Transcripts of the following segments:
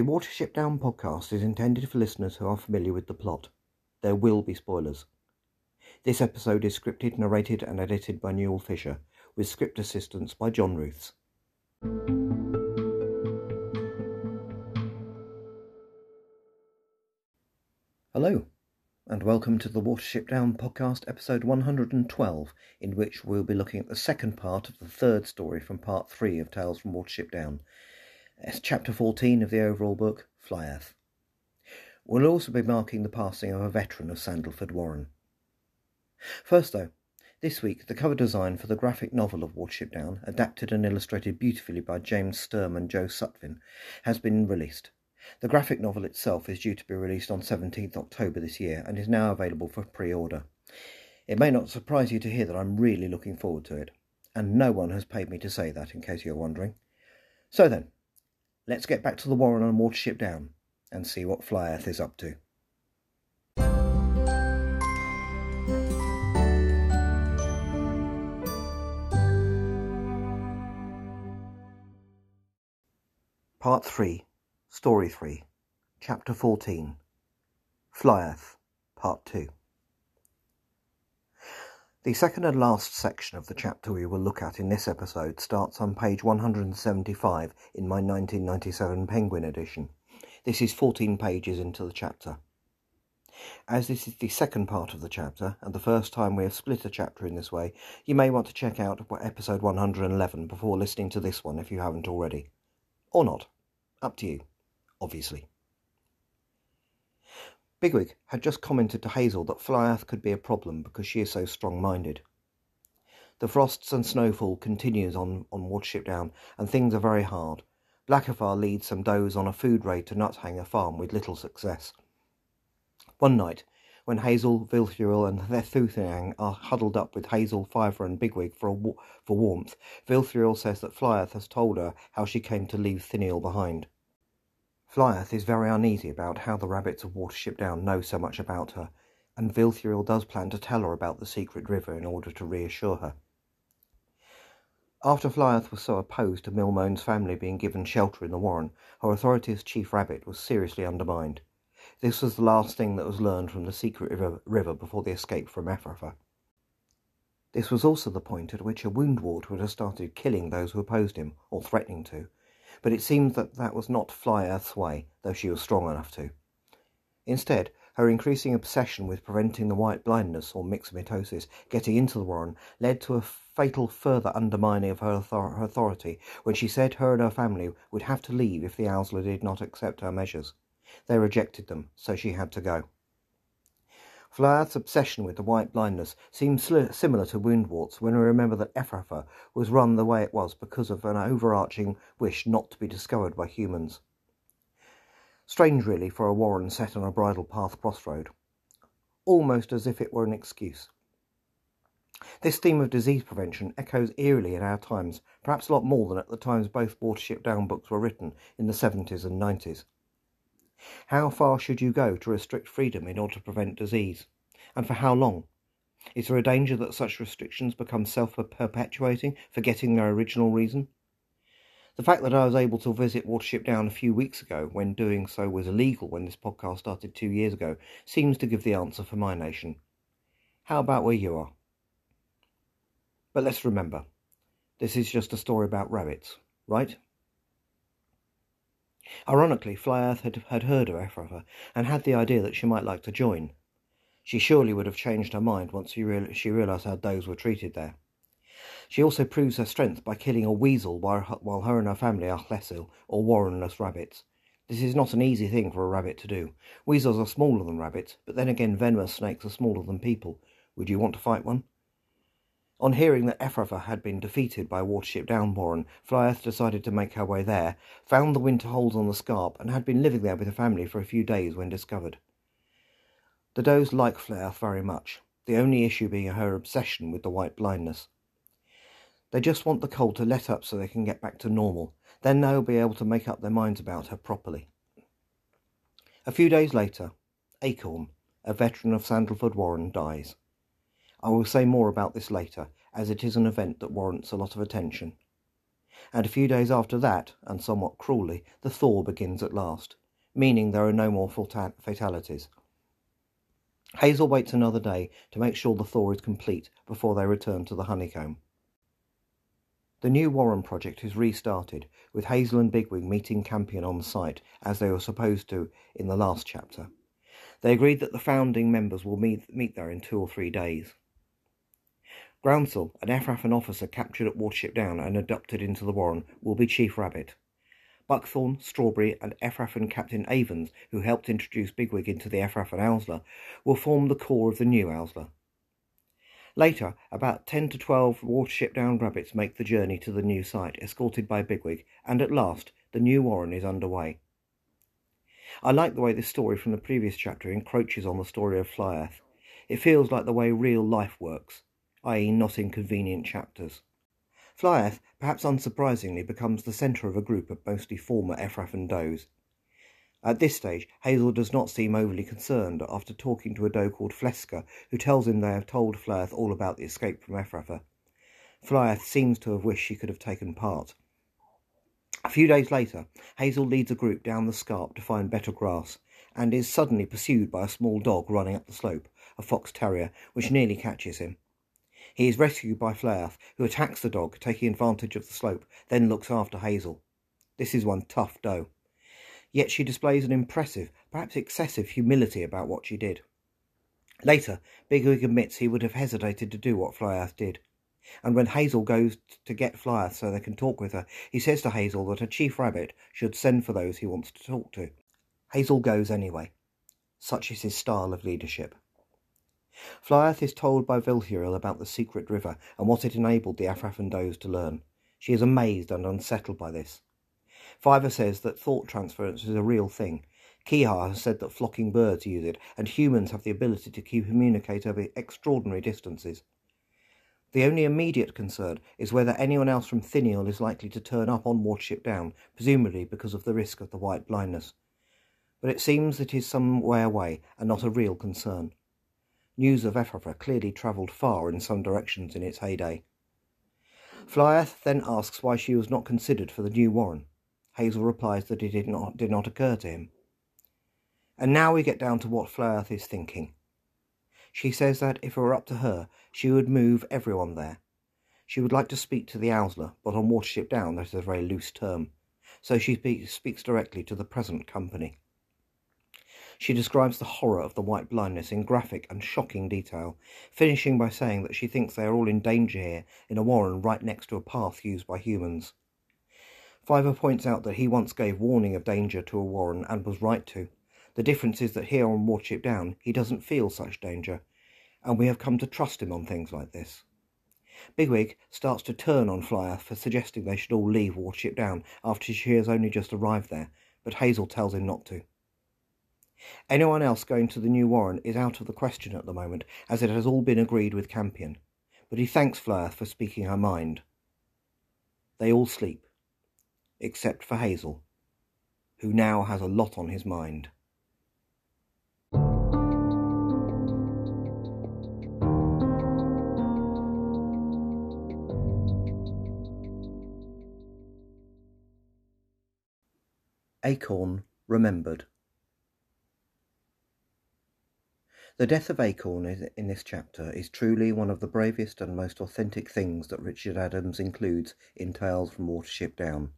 The Watership Down podcast is intended for listeners who are familiar with the plot. There will be spoilers. This episode is scripted, narrated, and edited by Newell Fisher, with script assistance by John Ruths. Hello, and welcome to the Watership Down podcast, episode 112, in which we'll be looking at the second part of the third story from part three of Tales from Watership Down. Chapter 14 of the overall book, Flyairth. We'll also be marking the passing of a veteran of Sandalford Warren. First, though, this week the cover design for the graphic novel of Watership Down, adapted and illustrated beautifully by James Sturm and Joe Sutphin, has been released. The graphic novel itself is due to be released on 17th October this year and is now available for pre order. It may not surprise you to hear that I'm really looking forward to it, and no one has paid me to say that, in case you're wondering. So then, let's get back to the Warren and Watership Down and see what Flyairth is up to. Part 3 Story 3, Chapter 14 Flyairth, Part 2 The second and last section of the chapter we will look at in this episode starts on page 175 in my 1997 Penguin edition. This is 14 pages into the chapter. As this is the second part of the chapter, and the first time we have split a chapter in this way, you may want to check out episode 111 before listening to this one if you haven't already. Or not. Up to you obviously. Bigwig had just commented to Hazel that Flyairth could be a problem because she is so strong-minded. The frosts and snowfall continues on, on Watership Down, and things are very hard. Blackavar leads some does on a food raid to Nuthanger Farm with little success. One night, when Hazel, Vilthuril, and Thethuthinnang are huddled up with Hazel, Fiver, and Bigwig for, for warmth, Vilthuril says that Flyairth has told her how she came to leave Thiniel behind. Flyairth is very uneasy about how the rabbits of Watership Down know so much about her, and Vilthuril does plan to tell her about the secret river in order to reassure her. After Flyairth was so opposed to Milmone's family being given shelter in the Warren, her authority as Chief Rabbit was seriously undermined. This was the last thing that was learned from the secret river, before the escape from Efrafa. This was also the point at which a woundwort would have started killing those who opposed him, or threatening to, but it seemed that that was not Flyairth's way, though she was strong enough to. Instead, her increasing obsession with preventing the white blindness, or myxomatosis, getting into the warren led to a fatal further undermining of her, authority when she said her and her family would have to leave if the Owsla did not accept her measures. They rejected them, so she had to go. Flyairth's obsession with the white blindness seems similar to Woundwort's when we remember that Efrafa was run the way it was because of an overarching wish not to be discovered by humans. Strange, really, for a warren set on a bridle path crossroad. Almost as if it were an excuse. This theme of disease prevention echoes eerily in our times, perhaps a lot more than at the times both Watership Down books were written in the 70s and 90s. How far should you go to restrict freedom in order to prevent disease? And for how long? Is there a danger that such restrictions become self perpetuating, forgetting their original reason? The fact that I was able to visit Watership Down a few weeks ago, when doing so was illegal when this podcast started two years ago, seems to give the answer for my nation. How about where you are? But let's remember, this is just a story about rabbits, right? Ironically, Flyairth had, had heard of Efrafa and had the idea that she might like to join. She surely would have changed her mind once she, real, she realised how does were treated there. She also proves her strength by killing a weasel while her, while her and her family are Hlessil, or warrenless rabbits. This is not an easy thing for a rabbit to do. Weasels are smaller than rabbits, but then again venomous snakes are smaller than people. Would you want to fight one? On hearing that Efrafa had been defeated by Watership Downborn, Flyairth decided to make her way there, found the winter holes on the scarp, and had been living there with her family for a few days when discovered. The does like Flyairth very much, the only issue being her obsession with the white blindness. They just want the cold to let up so they can get back to normal. Then they'll be able to make up their minds about her properly. A few days later, Acorn, a veteran of Sandalford Warren, dies. I will say more about this later, as it is an event that warrants a lot of attention. And a few days after that, and somewhat cruelly, the thaw begins at last, meaning there are no more fatalities. Hazel waits another day to make sure the thaw is complete before they return to the honeycomb. The new Warren project is restarted, with Hazel and Bigwig meeting Campion on site, as they were supposed to in the last chapter. They agreed that the founding members will meet, meet there in two or three days. Groundsel, an Efrafan officer captured at Watership Down and adopted into the Warren, will be Chief Rabbit. Buckthorn, Strawberry, and Efrafan Captain Avens, who helped introduce Bigwig into the Efrafan Owsla, will form the core of the new Owsla. Later, about 10 to 12 Watership Down rabbits make the journey to the new site, escorted by Bigwig, and at last, the new warren is underway. I like the way this story from the previous chapter encroaches on the story of Flyairth. It feels like the way real life works, i.e., not inconvenient chapters. Flyairth, perhaps unsurprisingly, becomes the centre of a group of mostly former Efrafan does. At this stage, Hazel does not seem overly concerned after talking to a doe called Fleska, who tells him they have told Flyairth all about the escape from Efrafa. Flyairth seems to have wished she could have taken part. A few days later, Hazel leads a group down the scarp to find better grass, and is suddenly pursued by a small dog running up the slope, a fox terrier, which nearly catches him. He is rescued by Flyairth, who attacks the dog, taking advantage of the slope, then looks after Hazel. This is one tough doe yet she displays an impressive, perhaps excessive humility about what she did. Later, Bigwig admits he would have hesitated to do what Flyairth did. And when Hazel goes to get Flyairth so they can talk with her, he says to Hazel that a chief rabbit should send for those he wants to talk to. Hazel goes anyway. Such is his style of leadership. Flyairth is told by Vilthuril about the secret river and what it enabled the Efrafan does to learn. She is amazed and unsettled by this. Fiver says that thought transference is a real thing. Kehaar has said that flocking birds use it, and humans have the ability to communicate over extraordinary distances. The only immediate concern is whether anyone else from Thiniel is likely to turn up on Watership Down, presumably because of the risk of the white blindness. But it seems it is some way away and not a real concern. News of Efrafa clearly travelled far in some directions in its heyday. Flyairth then asks why she was not considered for the new Warren. Hazel replies that it did not, did not occur to him. And now we get down to what Flyairth is thinking. She says that if it were up to her, she would move everyone there. She would like to speak to the Owsla, but on Watership Down that is a very loose term, so she speaks directly to the present company. She describes the horror of the white blindness in graphic and shocking detail, finishing by saying that she thinks they are all in danger here in a warren right next to a path used by humans. Fiver points out that he once gave warning of danger to a Warren and was right to. The difference is that here on Watership Down he doesn't feel such danger, and we have come to trust him on things like this. Bigwig starts to turn on Flyairth for suggesting they should all leave Watership Down after she has only just arrived there, but Hazel tells him not to. Anyone else going to the new Warren is out of the question at the moment, as it has all been agreed with Campion, but he thanks Flyairth for speaking her mind. They all sleep except for Hazel, who now has a lot on his mind. Acorn remembered. The death of Acorn in this chapter is truly one of the bravest and most authentic things that Richard Adams includes in Tales from Watership Down.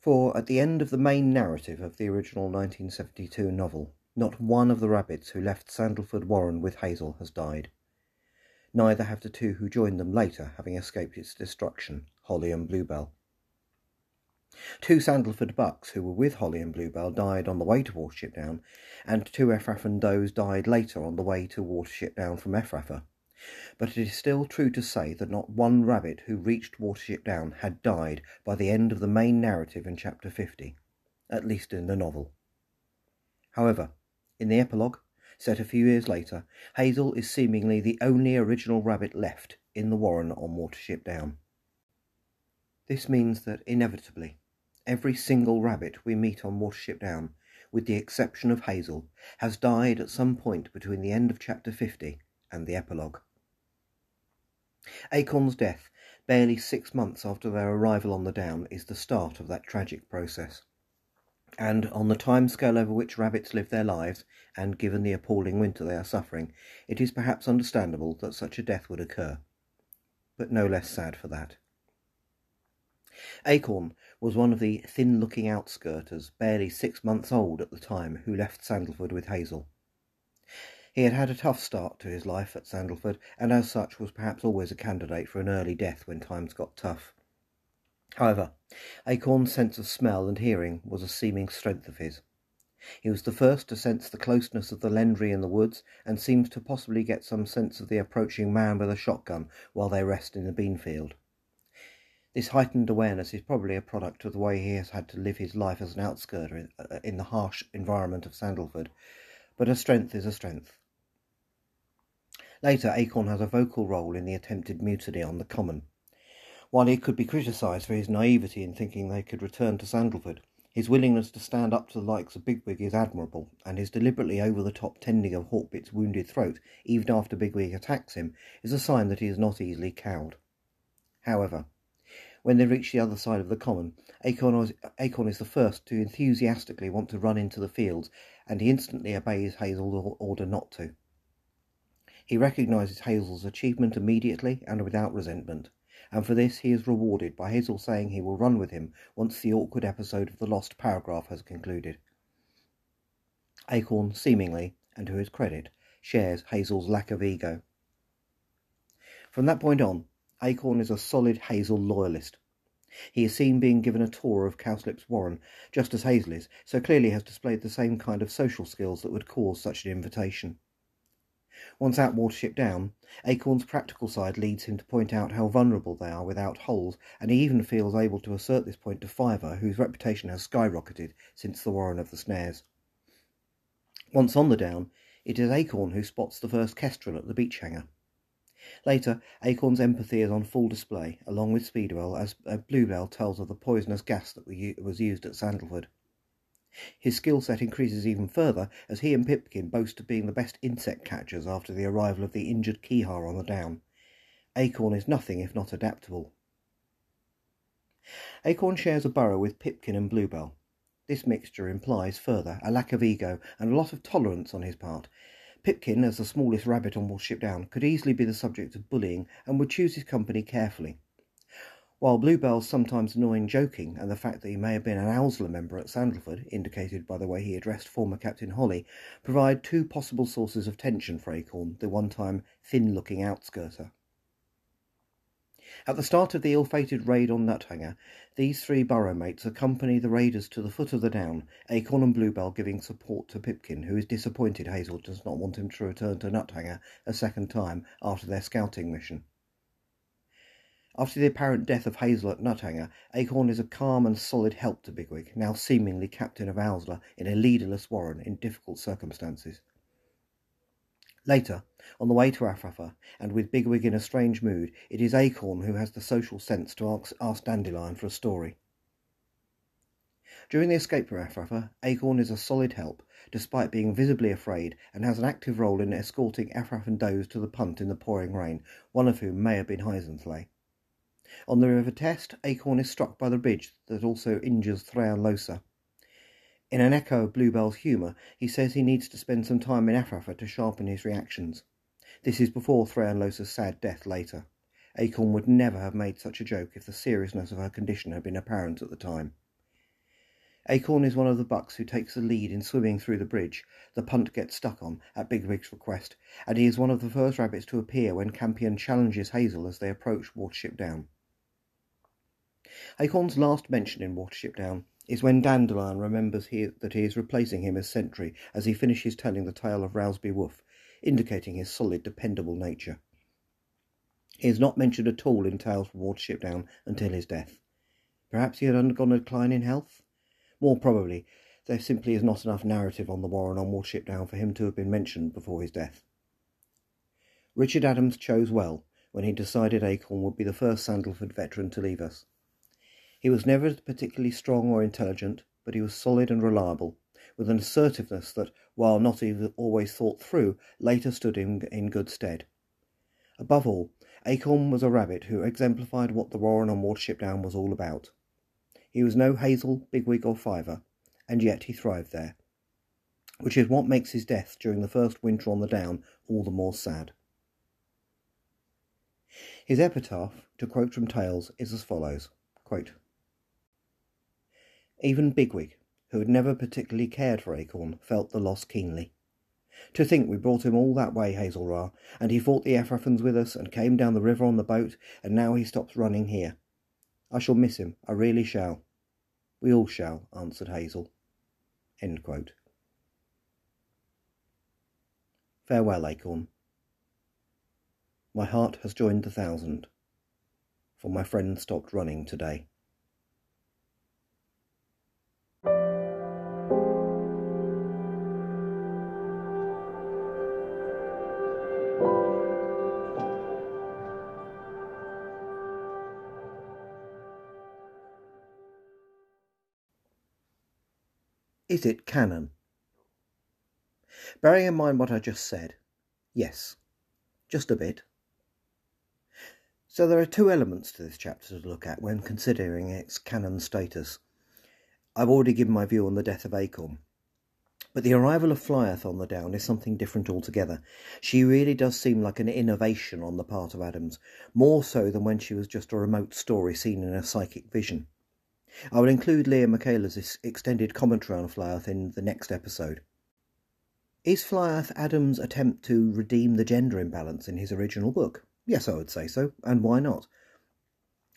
For at the end of the main narrative of the original 1972 novel, not one of the rabbits who left Sandalford Warren with Hazel has died. Neither have the two who joined them later, having escaped its destruction, Holly and Bluebell. Two Sandalford bucks who were with Holly and Bluebell died on the way to Watership Down, and two Efrafan does died later on the way to Watership Down from Efrafa. But it is still true to say that not one rabbit who reached Watership Down had died by the end of the main narrative in chapter 50, at least in the novel. However, in the epilogue, set a few years later, Hazel is seemingly the only original rabbit left in the warren on Watership Down. This means that inevitably, every single rabbit we meet on Watership Down, with the exception of Hazel, has died at some point between the end of chapter 50 and the epilogue. Acorn's death barely six months after their arrival on the down is the start of that tragic process. And on the time scale over which rabbits live their lives, and given the appalling winter they are suffering, it is perhaps understandable that such a death would occur. But no less sad for that. Acorn was one of the thin-looking outskirters, barely six months old at the time, who left Sandalford with Hazel. He had had a tough start to his life at Sandalford, and as such was perhaps always a candidate for an early death when times got tough. However, Acorn's sense of smell and hearing was a seeming strength of his. He was the first to sense the closeness of the Lendri in the woods, and seems to possibly get some sense of the approaching man with a shotgun while they rest in the bean field. This heightened awareness is probably a product of the way he has had to live his life as an outskirter uh, in the harsh environment of Sandalford, but a strength is a strength. Later, Acorn has a vocal role in the attempted mutiny on the Common. While he could be criticised for his naivety in thinking they could return to Sandalford, his willingness to stand up to the likes of Bigwig is admirable, and his deliberately over-the-top tending of Hawkbit's wounded throat, even after Bigwig attacks him, is a sign that he is not easily cowed. However, when they reach the other side of the common, Acorn is, Acorn is the first to enthusiastically want to run into the fields, and he instantly obeys Hazel's order not to. He recognises Hazel's achievement immediately and without resentment and for this he is rewarded by Hazel saying he will run with him once the awkward episode of the lost paragraph has concluded. Acorn, seemingly, and to his credit, shares Hazel's lack of ego. From that point on, Acorn is a solid Hazel loyalist. He is seen being given a tour of Cowslip's Warren, just as Hazel is, so clearly has displayed the same kind of social skills that would cause such an invitation. Once at Watership Down, Acorn's practical side leads him to point out how vulnerable they are without holes, and he even feels able to assert this point to Fiver, whose reputation has skyrocketed since the Warren of the Snares. Once on the Down, it is Acorn who spots the first kestrel at the Beech Hanger. Later, Acorn's empathy is on full display, along with Speedwell, as uh, Bluebell tells of the poisonous gas that was used at Sandalford. His skill set increases even further as he and Pipkin boast of being the best insect catchers after the arrival of the injured Kehaar on the down. Acorn is nothing if not adaptable. Acorn shares a burrow with Pipkin and Bluebell. This mixture implies, further, a lack of ego and a lot of tolerance on his part. Pipkin, as the smallest rabbit on Watership Down, could easily be the subject of bullying and would choose his company carefully. While Bluebell's sometimes annoying joking and the fact that he may have been an Owsla member at Sandalford, indicated by the way he addressed former Captain Holly, provide two possible sources of tension for Acorn, the one-time thin-looking outskirter. At the start of the ill-fated raid on Nuthanger, these three burrow mates accompany the raiders to the foot of the down, Acorn and Bluebell giving support to Pipkin, who is disappointed Hazel does not want him to return to Nuthanger a second time after their scouting mission. After the apparent death of Hazel at Nuthanger, Acorn is a calm and solid help to Bigwig, now seemingly captain of Owsla in a leaderless warren in difficult circumstances. Later, on the way to Efrafa, and with Bigwig in a strange mood, it is Acorn who has the social sense to ask, ask Dandelion for a story. During the escape from Efrafa, Acorn is a solid help, despite being visibly afraid, and has an active role in escorting Efrafan does to the punt in the pouring rain, one of whom may have been Hyzenthlay. On the River Test, Acorn is struck by the bridge that also injures Thrayonlosa. In an echo of Bluebell's humour, he says he needs to spend some time in Efrafa to sharpen his reactions. This is before Thrayonlosa's sad death later. Acorn would never have made such a joke if the seriousness of her condition had been apparent at the time. Acorn is one of the bucks who takes the lead in swimming through the bridge the punt gets stuck on at Bigwig's request, and he is one of the first rabbits to appear when Campion challenges Hazel as they approach Watership Down. Acorn's last mention in Watership Down is when Dandelion remembers he, that he is replacing him as sentry as he finishes telling the tale of Rowsby Woof, indicating his solid, dependable nature. He is not mentioned at all in Tales from Watership Down until his death. Perhaps he had undergone a decline in health? More probably, there simply is not enough narrative on the Warren on Watership Down for him to have been mentioned before his death. Richard Adams chose well when he decided Acorn would be the first Sandalford veteran to leave us. He was never particularly strong or intelligent, but he was solid and reliable, with an assertiveness that, while not always thought through, later stood him in good stead. Above all, Acorn was a rabbit who exemplified what the Warren on Watership Down was all about. He was no Hazel, Bigwig, or Fiver, and yet he thrived there, which is what makes his death during the first winter on the Down all the more sad. His epitaph, to quote from Tales, is as follows quote, Even Bigwig, who had never particularly cared for Acorn, felt the loss keenly. To think we brought him all that way, Hazel and he fought the Efrafans with us and came down the river on the boat, and now he stops running here. I shall miss him, I really shall. We all shall, answered Hazel. Farewell, Acorn. My heart has joined the thousand, for my friend stopped running today. Is it canon? Bearing in mind what I just said, yes, just a bit. So there are two elements to this chapter to look at when considering its canon status. I've already given my view on the death of Acorn. But the arrival of Flyairth on the Down is something different altogether. She really does seem like an innovation on the part of Adams, more so than when she was just a remote story seen in a psychic vision. I will include Leah Michaela's extended commentary on Flyairth in the next episode. Is Flyairth Adams' attempt to redeem the gender imbalance in his original book? Yes, I would say so, and why not?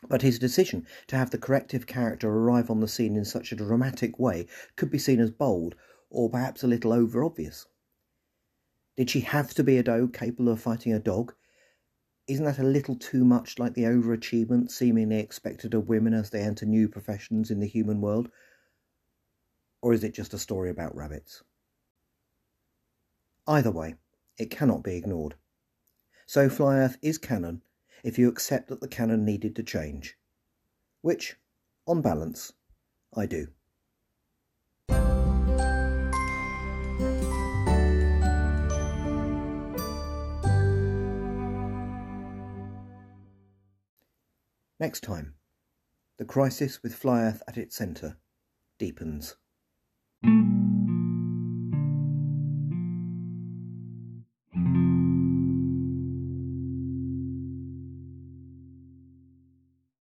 But his decision to have the corrective character arrive on the scene in such a dramatic way could be seen as bold, or perhaps a little over obvious. Did she have to be a doe capable of fighting a dog? Isn't that a little too much like the overachievement seemingly expected of women as they enter new professions in the human world? Or is it just a story about rabbits? Either way, it cannot be ignored. So Flyairth is canon if you accept that the canon needed to change. Which, on balance, I do. Next time, the crisis with Flyairth at its centre deepens.